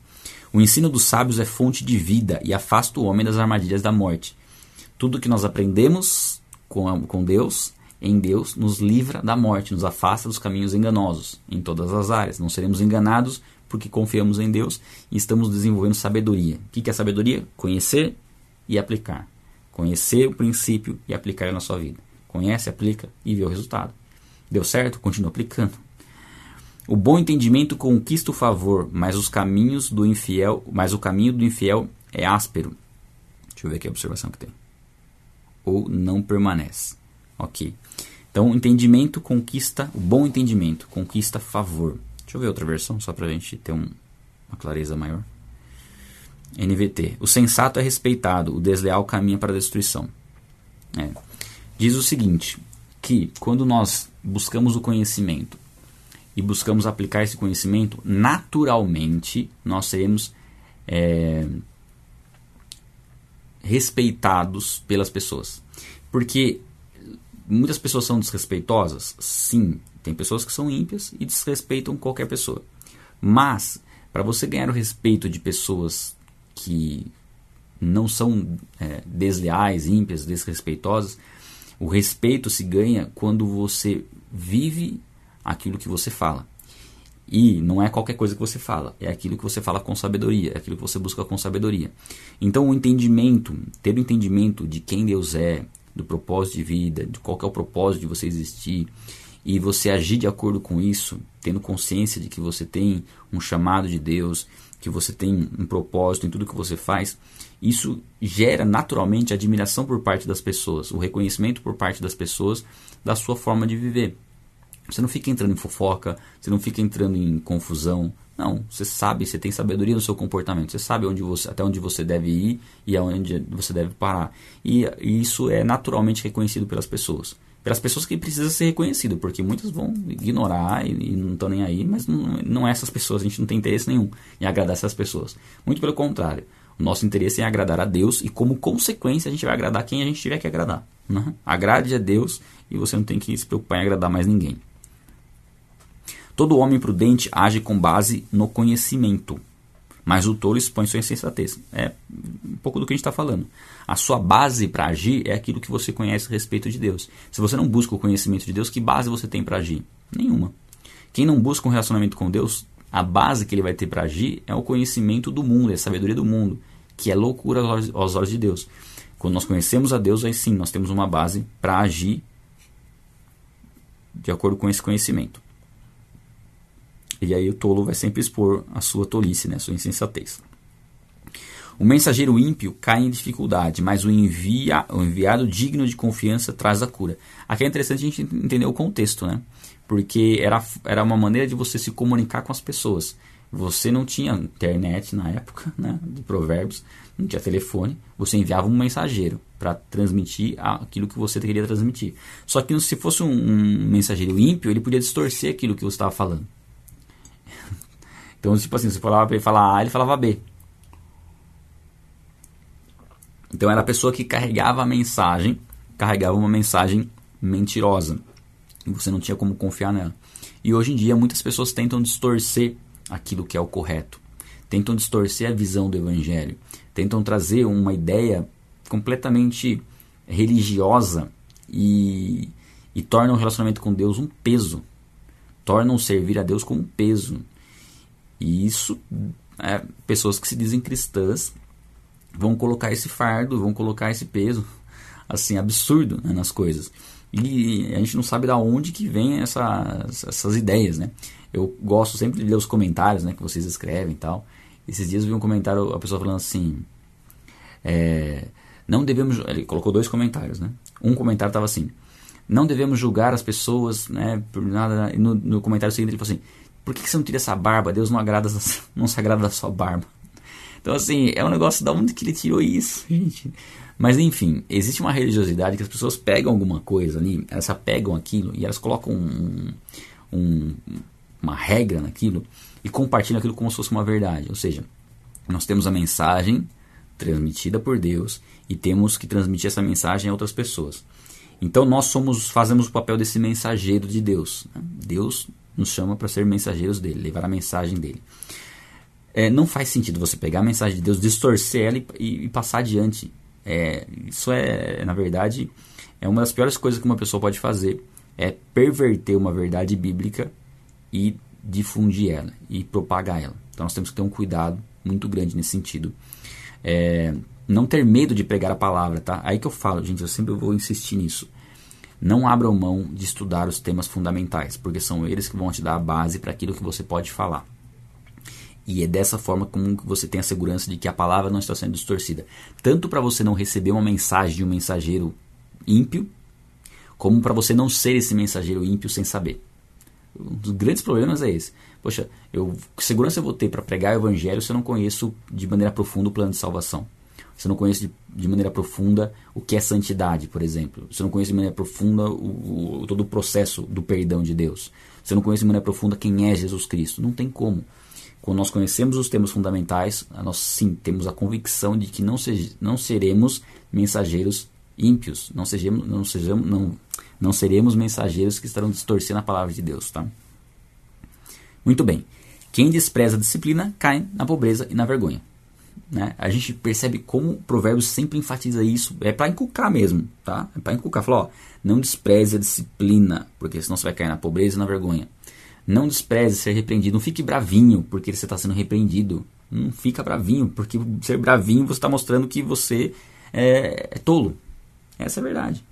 O ensino dos sábios é fonte de vida e afasta o homem das armadilhas da morte. Tudo que nós aprendemos com, com Deus, em Deus, nos livra da morte, nos afasta dos caminhos enganosos, em todas as áreas. Não seremos enganados porque confiamos em Deus e estamos desenvolvendo sabedoria. O que é sabedoria? Conhecer e aplicar. Conhecer o princípio e aplicar na sua vida. Conhece, aplica e vê o resultado. Deu certo? Continua aplicando. O bom entendimento conquista o favor, mas os caminhos do infiel, mas o caminho do infiel é áspero. Deixa eu ver aqui a observação que tem. Ou não permanece. Ok. Então, entendimento conquista, o bom entendimento conquista favor. Deixa eu ver outra versão, só para a gente ter um, uma clareza maior. NVT. O sensato é respeitado, o desleal caminha para a destruição. É. Diz o seguinte, que quando nós buscamos o conhecimento e buscamos aplicar esse conhecimento, naturalmente nós seremos é, respeitados pelas pessoas. Porque muitas pessoas são desrespeitosas? Sim, tem pessoas que são ímpias e desrespeitam qualquer pessoa. Mas, para você ganhar o respeito de pessoas que não são é, desleais, ímpias, desrespeitosas, o respeito se ganha quando você vive aquilo que você fala. E não é qualquer coisa que você fala, é aquilo que você fala com sabedoria, é aquilo que você busca com sabedoria. Então o entendimento, ter o entendimento de quem Deus é, do propósito de vida, de qual é o propósito de você existir, e você agir de acordo com isso, tendo consciência de que você tem um chamado de Deus, que você tem um propósito em tudo que você faz, isso gera naturalmente admiração por parte das pessoas, o reconhecimento por parte das pessoas da sua forma de viver. Você não fica entrando em fofoca, você não fica entrando em confusão. Não, você sabe, você tem sabedoria no seu comportamento. Você sabe onde você, até onde você deve ir e aonde você deve parar. E, e isso é naturalmente reconhecido pelas pessoas. Pelas pessoas que precisam ser reconhecido, porque muitas vão ignorar e, e não estão nem aí, mas não, não é essas pessoas, a gente não tem interesse nenhum em agradar essas pessoas. Muito pelo contrário. O nosso interesse é agradar a Deus e, como consequência, a gente vai agradar quem a gente tiver que agradar. Né? Agrade a Deus e você não tem que se preocupar em agradar mais ninguém. Todo homem prudente age com base no conhecimento, mas o tolo expõe sua insensatez. É um pouco do que a gente está falando. A sua base para agir é aquilo que você conhece a respeito de Deus. Se você não busca o conhecimento de Deus, que base você tem para agir? Nenhuma. Quem não busca um relacionamento com Deus, a base que ele vai ter para agir é o conhecimento do mundo, é a sabedoria do mundo, que é loucura aos olhos de Deus. Quando nós conhecemos a Deus, aí sim nós temos uma base para agir de acordo com esse conhecimento. E aí o tolo vai sempre expor a sua tolice, né, a sua insensatez. O mensageiro ímpio cai em dificuldade, mas o, envia, o enviado digno de confiança traz a cura. Aqui é interessante a gente entender o contexto, né? Porque era, era uma maneira de você se comunicar com as pessoas. Você não tinha internet na época, né, de provérbios, não tinha telefone, você enviava um mensageiro para transmitir aquilo que você queria transmitir. Só que se fosse um, um mensageiro ímpio, ele podia distorcer aquilo que você estava falando. Então, tipo assim, você falava para ele falar A, ele falava B. Então era a pessoa que carregava a mensagem, carregava uma mensagem mentirosa. E você não tinha como confiar nela. E hoje em dia muitas pessoas tentam distorcer aquilo que é o correto. Tentam distorcer a visão do evangelho. Tentam trazer uma ideia completamente religiosa e, e tornam o relacionamento com Deus um peso. Tornam servir a Deus como um peso. E isso, é, pessoas que se dizem cristãs vão colocar esse fardo, vão colocar esse peso, assim, absurdo né, nas coisas. E a gente não sabe da onde que vem essas, essas ideias, né? Eu gosto sempre de ler os comentários, né, que vocês escrevem e tal. Esses dias eu vi um comentário, a pessoa falando assim, é, não devemos, ele colocou dois comentários, né? Um comentário estava assim, não devemos julgar as pessoas, né, por nada. No, no comentário seguinte ele falou assim, por que, você não tira essa barba? Deus não agrada, não se agrada da sua barba. Então assim, é um negócio da onde que ele tirou isso, gente. Mas enfim, existe uma religiosidade que as pessoas pegam alguma coisa ali, elas pegam aquilo e elas colocam um, um, uma regra naquilo e compartilham aquilo como se fosse uma verdade. Ou seja, nós temos a mensagem transmitida por Deus e temos que transmitir essa mensagem a outras pessoas. Então nós somos, fazemos o papel desse mensageiro de Deus. Né? Deus nos chama para ser mensageiros dele, levar a mensagem dele. É, não faz sentido você pegar a mensagem de Deus, distorcer ela e, e passar adiante. É, isso é, na verdade, é uma das piores coisas que uma pessoa pode fazer. É perverter uma verdade bíblica e difundir ela e propagar ela. Então nós temos que ter um cuidado muito grande nesse sentido. É, não ter medo de pregar a palavra, tá? Aí que eu falo, gente, eu sempre vou insistir nisso. Não abram mão de estudar os temas fundamentais, porque são eles que vão te dar a base para aquilo que você pode falar. E é dessa forma como você tem a segurança de que a palavra não está sendo distorcida. Tanto para você não receber uma mensagem de um mensageiro ímpio, como para você não ser esse mensageiro ímpio sem saber. Um dos grandes problemas é esse. Poxa, eu, que segurança eu vou ter para pregar o evangelho se eu não conheço de maneira profunda o plano de salvação? Se eu não conheço de, de maneira profunda o que é santidade, por exemplo. Se eu não conheço de maneira profunda o, o, todo o processo do perdão de Deus. Se eu não conheço de maneira profunda quem é Jesus Cristo. Não tem como. Quando nós conhecemos os temas fundamentais, nós sim temos a convicção de que não, se, não seremos mensageiros ímpios, não sejamos, não sejamos, não, não seremos mensageiros que estarão distorcendo a palavra de Deus, tá? Muito bem. Quem despreza a disciplina cai na pobreza e na vergonha. Né? A gente percebe como o provérbio sempre enfatiza isso. É para inculcar mesmo, tá? É para inculcar. Falar, ó, não despreze a disciplina, porque senão você vai cair na pobreza e na vergonha. Não despreze ser repreendido. Não fique bravinho porque você está sendo repreendido. Não fica bravinho, porque ser bravinho você está mostrando que você é, é tolo. Essa é a verdade.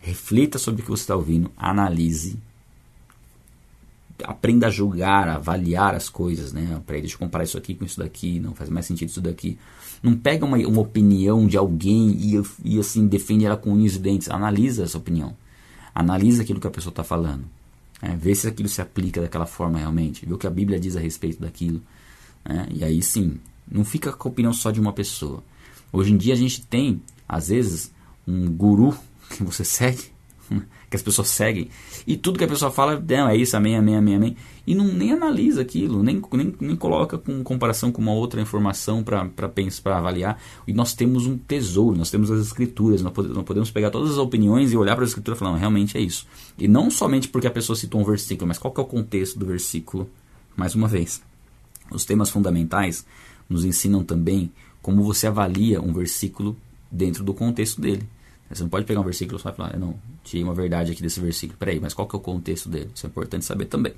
Reflita sobre o que você está ouvindo, analise, aprenda a julgar, a avaliar as coisas, né? Peraí, deixa eu comparar isso aqui com isso daqui, não faz mais sentido isso daqui. Não pega uma, uma opinião de alguém e, e assim defende ela com unhas e dentes. Analisa essa opinião. Analisa aquilo que a pessoa está falando. É, vê se aquilo se aplica daquela forma realmente. Vê o que a Bíblia diz a respeito daquilo. Né? E aí sim, não fica com a opinião só de uma pessoa. Hoje em dia a gente tem, às vezes, um guru que você segue, que as pessoas seguem, e tudo que a pessoa fala, não, é isso, amém, amém, amém, amém, e não nem analisa aquilo, nem, nem, nem coloca com comparação com uma outra informação para avaliar. E nós temos um tesouro, nós temos as escrituras, nós podemos, pegar todas as opiniões e olhar para a escritura falar, não, realmente é isso. E não somente porque a pessoa citou um versículo, mas qual que é o contexto do versículo, mais uma vez. Os temas fundamentais nos ensinam também como você avalia um versículo dentro do contexto dele. Você não pode pegar um versículo só e falar, não, tirei uma verdade aqui desse versículo. Peraí, mas qual que é o contexto dele? Isso é importante saber também.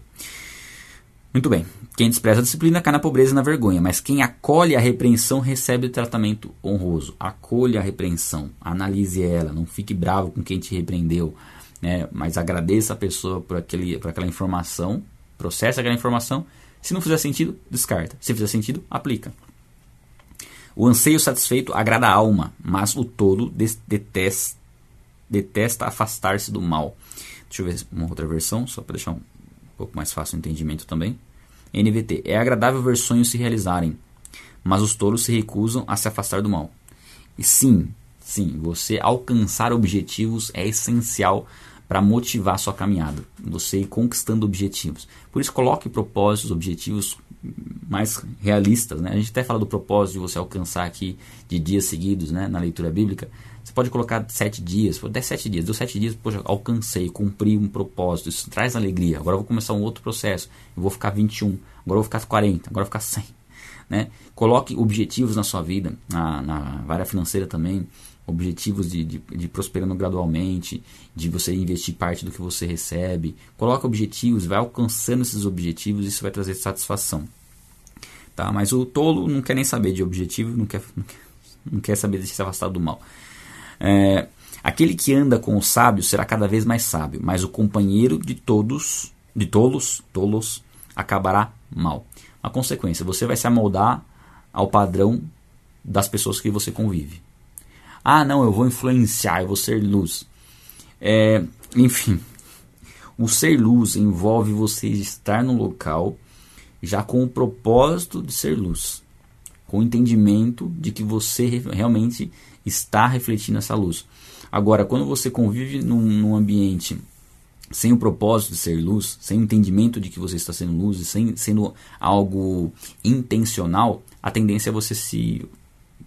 Muito bem. Quem despreza a disciplina cai na pobreza e na vergonha, mas quem acolhe a repreensão recebe o tratamento honroso. Acolha a repreensão, analise ela, não fique bravo com quem te repreendeu, né? mas agradeça a pessoa por, aquele, por aquela informação, processa aquela informação. Se não fizer sentido, descarta. Se fizer sentido, aplica. O anseio satisfeito agrada a alma, mas o tolo detesta, detesta afastar-se do mal. Deixa eu ver uma outra versão, só para deixar um pouco mais fácil o entendimento também. NVT. É agradável ver sonhos se realizarem, mas os tolos se recusam a se afastar do mal. E sim, sim, você alcançar objetivos é essencial para motivar sua caminhada, você ir conquistando objetivos. Por isso, coloque propósitos, objetivos mais realistas. Né? A gente até fala do propósito de você alcançar aqui de dias seguidos né, na leitura bíblica. Você pode colocar sete dias, dez sete dias, deu sete dias, poxa, alcancei, cumpri um propósito, isso traz alegria. Agora eu vou começar um outro processo, eu vou ficar 21, agora eu vou ficar 40, agora eu vou ficar 100. Né? Coloque objetivos na sua vida, na, na área financeira também, objetivos de, de, de, prosperando gradualmente, de você investir parte do que você recebe. Coloque objetivos, vai alcançando esses objetivos, isso vai trazer satisfação. Tá? Mas o tolo não quer nem saber de objetivo, não quer, não quer, não quer saber de se afastar do mal. É, aquele que anda com o sábio será cada vez mais sábio, mas o companheiro de todos, de tolos, tolos, acabará mal. A consequência, você vai se amoldar ao padrão das pessoas que você convive. Ah, não, eu vou influenciar, eu vou ser luz. É, enfim, o ser luz envolve você estar no local já com o propósito de ser luz, com o entendimento de que você realmente está refletindo essa luz. Agora, quando você convive num, num ambiente sem o propósito de ser luz, sem o entendimento de que você está sendo luz, sem sendo algo intencional, a tendência é você se,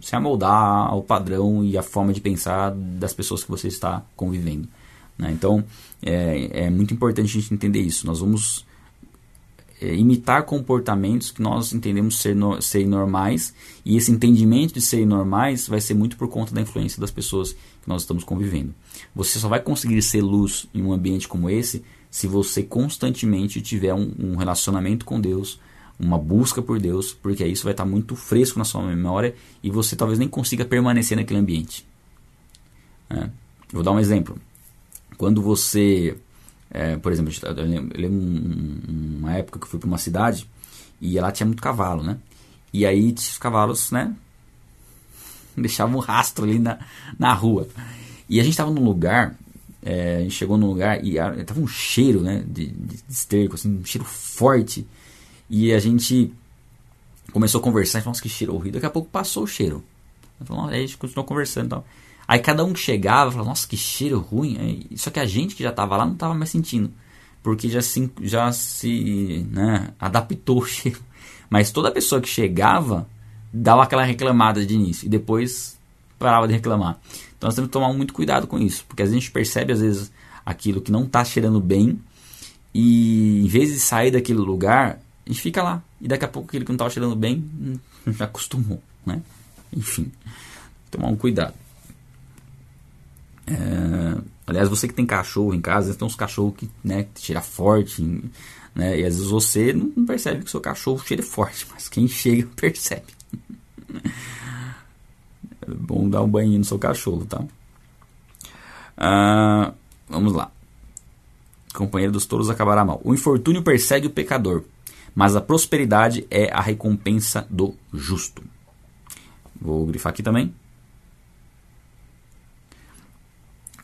se amoldar ao padrão e à forma de pensar das pessoas que você está convivendo. Né? Então, é, é muito importante a gente entender isso. Nós vamos é, imitar comportamentos que nós entendemos ser, no, ser normais, e esse entendimento de ser normais vai ser muito por conta da influência das pessoas que nós estamos convivendo. Você só vai conseguir ser luz em um ambiente como esse se você constantemente tiver um, um relacionamento com Deus, uma busca por Deus, porque isso vai estar muito fresco na sua memória e você talvez nem consiga permanecer naquele ambiente. É. Vou dar um exemplo. Quando você é, por exemplo, eu lembro uma época que eu fui para uma cidade e lá tinha muito cavalo, né? E aí os cavalos, né? Deixavam um rastro ali na, na rua. E a gente estava num lugar, é, a gente chegou num lugar e estava um cheiro, né? De, de esterco, assim, um cheiro forte. E a gente começou a conversar, falou, nossa, que cheiro horrível. Daqui a pouco passou o cheiro. Aí a gente continuou conversando e tal. Aí cada um que chegava falava, nossa, que cheiro ruim. Só que a gente que já estava lá não estava mais sentindo. Porque já se, já se né, adaptou o cheiro. Mas toda pessoa que chegava dava aquela reclamada de início. E depois parava de reclamar. Então nós temos que tomar muito cuidado com isso. Porque a gente percebe às vezes aquilo que não está cheirando bem. E em vez de sair daquele lugar, a gente fica lá. E daqui a pouco aquilo que não estava cheirando bem já acostumou. Né? Enfim, tomar um cuidado. É, aliás, você que tem cachorro em casa, tem uns cachorros que né, cheira forte, né, e às vezes você não percebe que seu cachorro cheira forte, mas quem chega percebe. é bom dar um banho no seu cachorro, tá? Ah, vamos lá. Companheiro dos touros acabará mal. O infortúnio persegue o pecador, mas a prosperidade é a recompensa do justo. Vou grifar aqui também.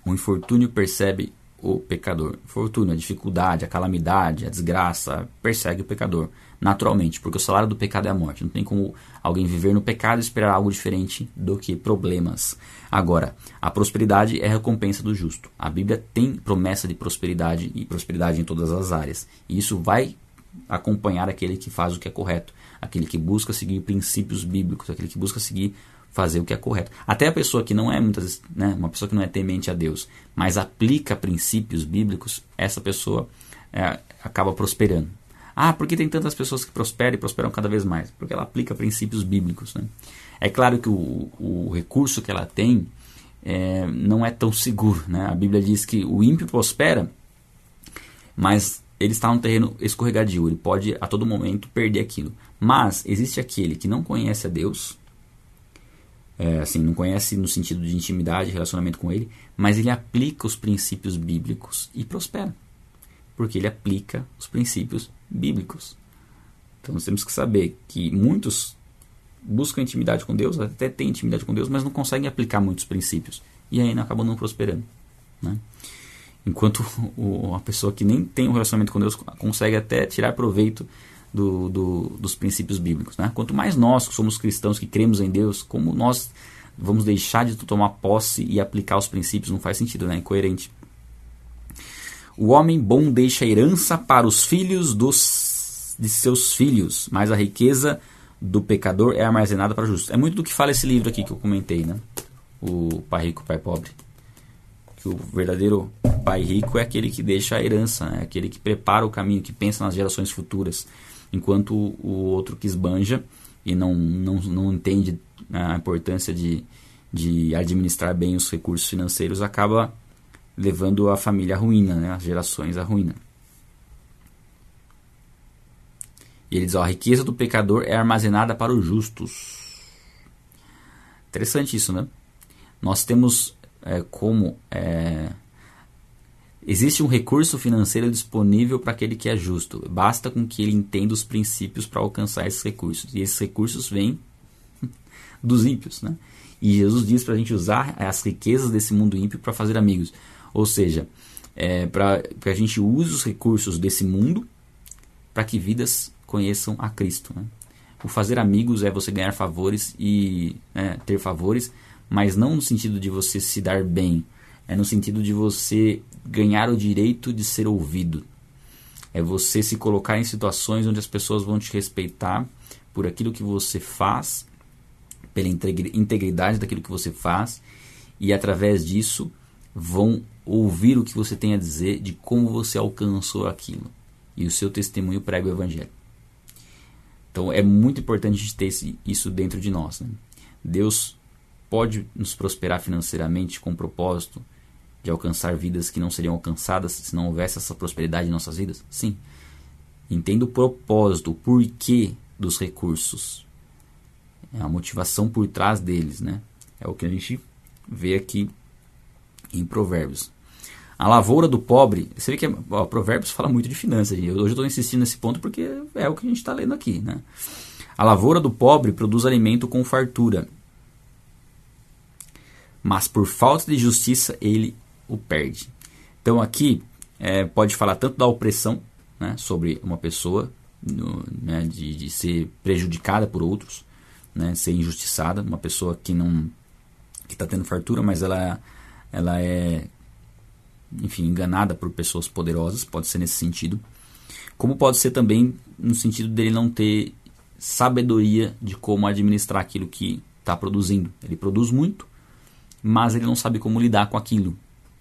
O infortúnio percebe o pecador. Infortúnio, a dificuldade, a calamidade, a desgraça, persegue o pecador, naturalmente, porque o salário do pecado é a morte. Não tem como alguém viver no pecado e esperar algo diferente do que problemas. Agora, a prosperidade é a recompensa do justo. A Bíblia tem promessa de prosperidade e prosperidade em todas as áreas. E isso vai acompanhar aquele que faz o que é correto, aquele que busca seguir princípios bíblicos, aquele que busca seguir fazer o que é correto. Até a pessoa que não é muitas vezes, né, uma pessoa que não é temente a Deus, mas aplica princípios bíblicos, essa pessoa é, acaba prosperando. Ah, por que tem tantas pessoas que prosperam e prosperam cada vez mais? Porque ela aplica princípios bíblicos. Né? É claro que o, o recurso que ela tem é, não é tão seguro. Né? A Bíblia diz que o ímpio prospera, mas ele está no terreno escorregadio, ele pode a todo momento perder aquilo. Mas existe aquele que não conhece a Deus, é, assim, não conhece no sentido de intimidade, relacionamento com ele, mas ele aplica os princípios bíblicos e prospera. Porque ele aplica os princípios bíblicos. Então nós temos que saber que muitos buscam intimidade com Deus, até têm intimidade com Deus, mas não conseguem aplicar muitos princípios. E aí acabam não prosperando. Né? Enquanto o, a pessoa que nem tem um relacionamento com Deus consegue até tirar proveito do, do, dos princípios bíblicos. Né? Quanto mais nós que somos cristãos, que cremos em Deus, como nós vamos deixar de tomar posse e aplicar os princípios, não faz sentido, né? é incoerente. O homem bom deixa herança para os filhos dos, de seus filhos, mas a riqueza do pecador é armazenada para justos. É muito do que fala esse livro aqui que eu comentei, né? O Pai Rico, Pai Pobre. Que o verdadeiro pai rico é aquele que deixa a herança, é aquele que prepara o caminho, que pensa nas gerações futuras enquanto o outro que esbanja, e não, não, não entende a importância de, de administrar bem os recursos financeiros, acaba levando a família à ruína, né? as gerações à ruína. E ele diz: ó, a riqueza do pecador é armazenada para os justos. Interessante isso, né? Nós temos é, como. É, existe um recurso financeiro disponível para aquele que é justo. Basta com que ele entenda os princípios para alcançar esses recursos. E esses recursos vêm dos ímpios, né? E Jesus diz para a gente usar as riquezas desse mundo ímpio para fazer amigos. Ou seja, é, para que a gente use os recursos desse mundo para que vidas conheçam a Cristo. Né? O fazer amigos é você ganhar favores e né, ter favores, mas não no sentido de você se dar bem, é no sentido de você ganhar o direito de ser ouvido. É você se colocar em situações onde as pessoas vão te respeitar por aquilo que você faz, pela integridade daquilo que você faz, e através disso vão ouvir o que você tem a dizer de como você alcançou aquilo. E o seu testemunho prega o evangelho. Então é muito importante a gente ter isso dentro de nós. Né? Deus pode nos prosperar financeiramente com o propósito de alcançar vidas que não seriam alcançadas se não houvesse essa prosperidade em nossas vidas? Sim. Entenda o propósito, o porquê dos recursos. É a motivação por trás deles, né? É o que a gente vê aqui em Provérbios. A lavoura do pobre, você vê que ó, Provérbios fala muito de finanças. Hoje eu estou insistindo nesse ponto porque é o que a gente está lendo aqui. Né? A lavoura do pobre produz alimento com fartura, mas por falta de justiça ele o perde. Então aqui é, pode falar tanto da opressão né, sobre uma pessoa, no, né, de, de, ser prejudicada por outros, né, ser injustiçada, uma pessoa que não que está tendo fartura, mas ela, ela é enfim, enganada por pessoas poderosas, pode ser nesse sentido. Como pode ser também no sentido dele não ter sabedoria de como administrar aquilo que está produzindo. Ele produz muito, mas ele não sabe como lidar com aquilo.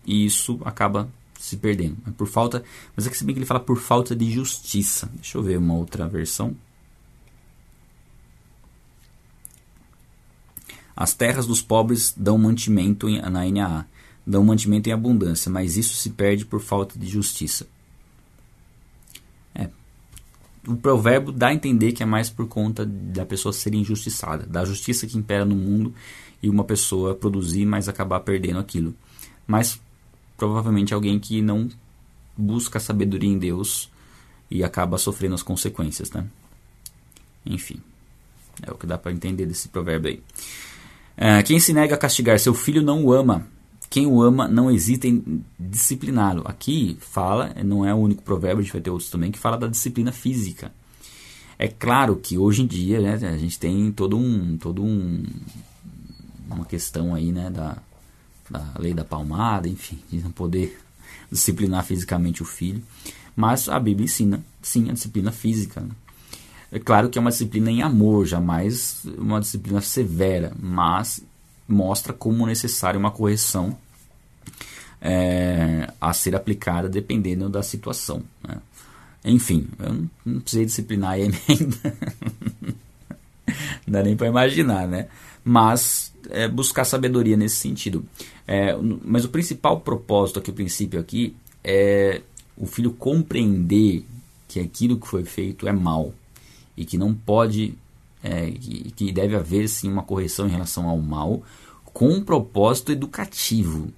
E isso acaba se perdendo. É por falta, mas é que se bem que ele fala por falta de justiça. Deixa eu ver uma outra versão. As terras dos pobres dão mantimento na NAA dão mantimento em abundância, mas isso se perde por falta de justiça. O provérbio dá a entender que é mais por conta da pessoa ser injustiçada, da justiça que impera no mundo e uma pessoa produzir, mas acabar perdendo aquilo. Mas provavelmente alguém que não busca sabedoria em Deus e acaba sofrendo as consequências, né? Enfim, é o que dá para entender desse provérbio aí. É, quem se nega a castigar seu filho não o ama, quem o ama não hesita em discipliná-lo. Aqui fala, não é o único provérbio, a gente vai ter outros também, que fala da disciplina física. É claro que hoje em dia né, a gente tem todo um, todo um uma questão aí né, da, da lei da palmada, enfim, de não poder disciplinar fisicamente o filho. Mas a Bíblia ensina, sim, a disciplina física. Né? É claro que é uma disciplina em amor, jamais uma disciplina severa, mas mostra como necessária uma correção é, a ser aplicada dependendo da situação. Né? Enfim, eu não, não precisei disciplinar ele ainda. não dá nem para imaginar, né? Mas é, buscar sabedoria nesse sentido. É, mas o principal propósito aqui, o princípio aqui, é o filho compreender que aquilo que foi feito é mal e que não pode é, que, que deve haver sim uma correção em relação ao mal com um propósito educativo.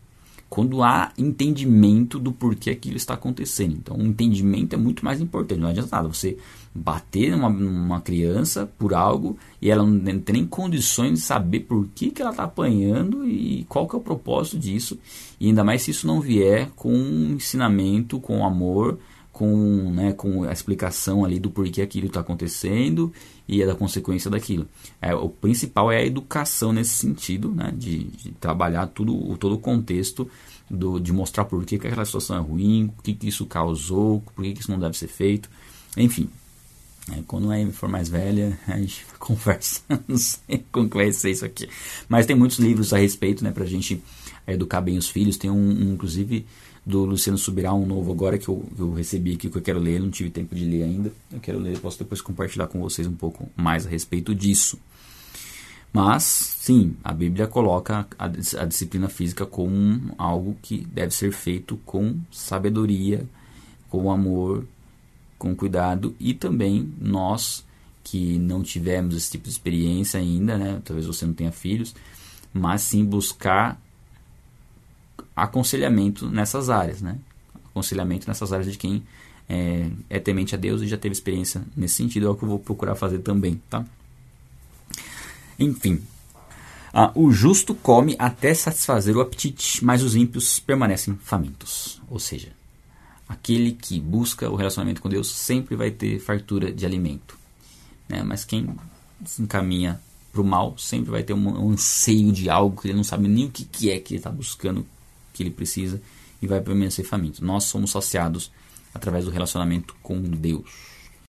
Quando há entendimento do porquê aquilo está acontecendo. Então, o entendimento é muito mais importante. Não adianta nada você bater numa, numa criança por algo e ela não tem nem condições de saber por que, que ela está apanhando e qual que é o propósito disso. E ainda mais se isso não vier com um ensinamento, com amor, com, né, com a explicação ali do porquê aquilo está acontecendo e é da consequência daquilo. É, o principal é a educação nesse sentido, né, de, de trabalhar tudo, todo o contexto do, de mostrar por que, que aquela situação é ruim, o que, que isso causou, por que, que isso não deve ser feito, enfim. É, quando é, for mais velha, a gente conversa, não sei como que vai ser isso aqui. Mas tem muitos livros a respeito, né, pra gente educar bem os filhos. Tem um, um inclusive, do Luciano Subirá, um novo agora que eu, eu recebi aqui, que eu quero ler, não tive tempo de ler ainda. Eu quero ler, posso depois compartilhar com vocês um pouco mais a respeito disso. Mas, sim, a Bíblia coloca a, a disciplina física como algo que deve ser feito com sabedoria, com amor, com cuidado e também nós que não tivemos esse tipo de experiência ainda, né? Talvez você não tenha filhos, mas sim buscar aconselhamento nessas áreas, né? Aconselhamento nessas áreas de quem é, é temente a Deus e já teve experiência nesse sentido, é o que eu vou procurar fazer também, tá? Enfim, ah, o justo come até satisfazer o apetite, mas os ímpios permanecem famintos. Ou seja, aquele que busca o relacionamento com Deus sempre vai ter fartura de alimento. Né? Mas quem se encaminha para o mal sempre vai ter um, um, anseio de algo que ele não sabe nem o que, que é que ele está buscando, que ele precisa, e vai permanecer faminto. Nós somos saciados através do relacionamento com Deus.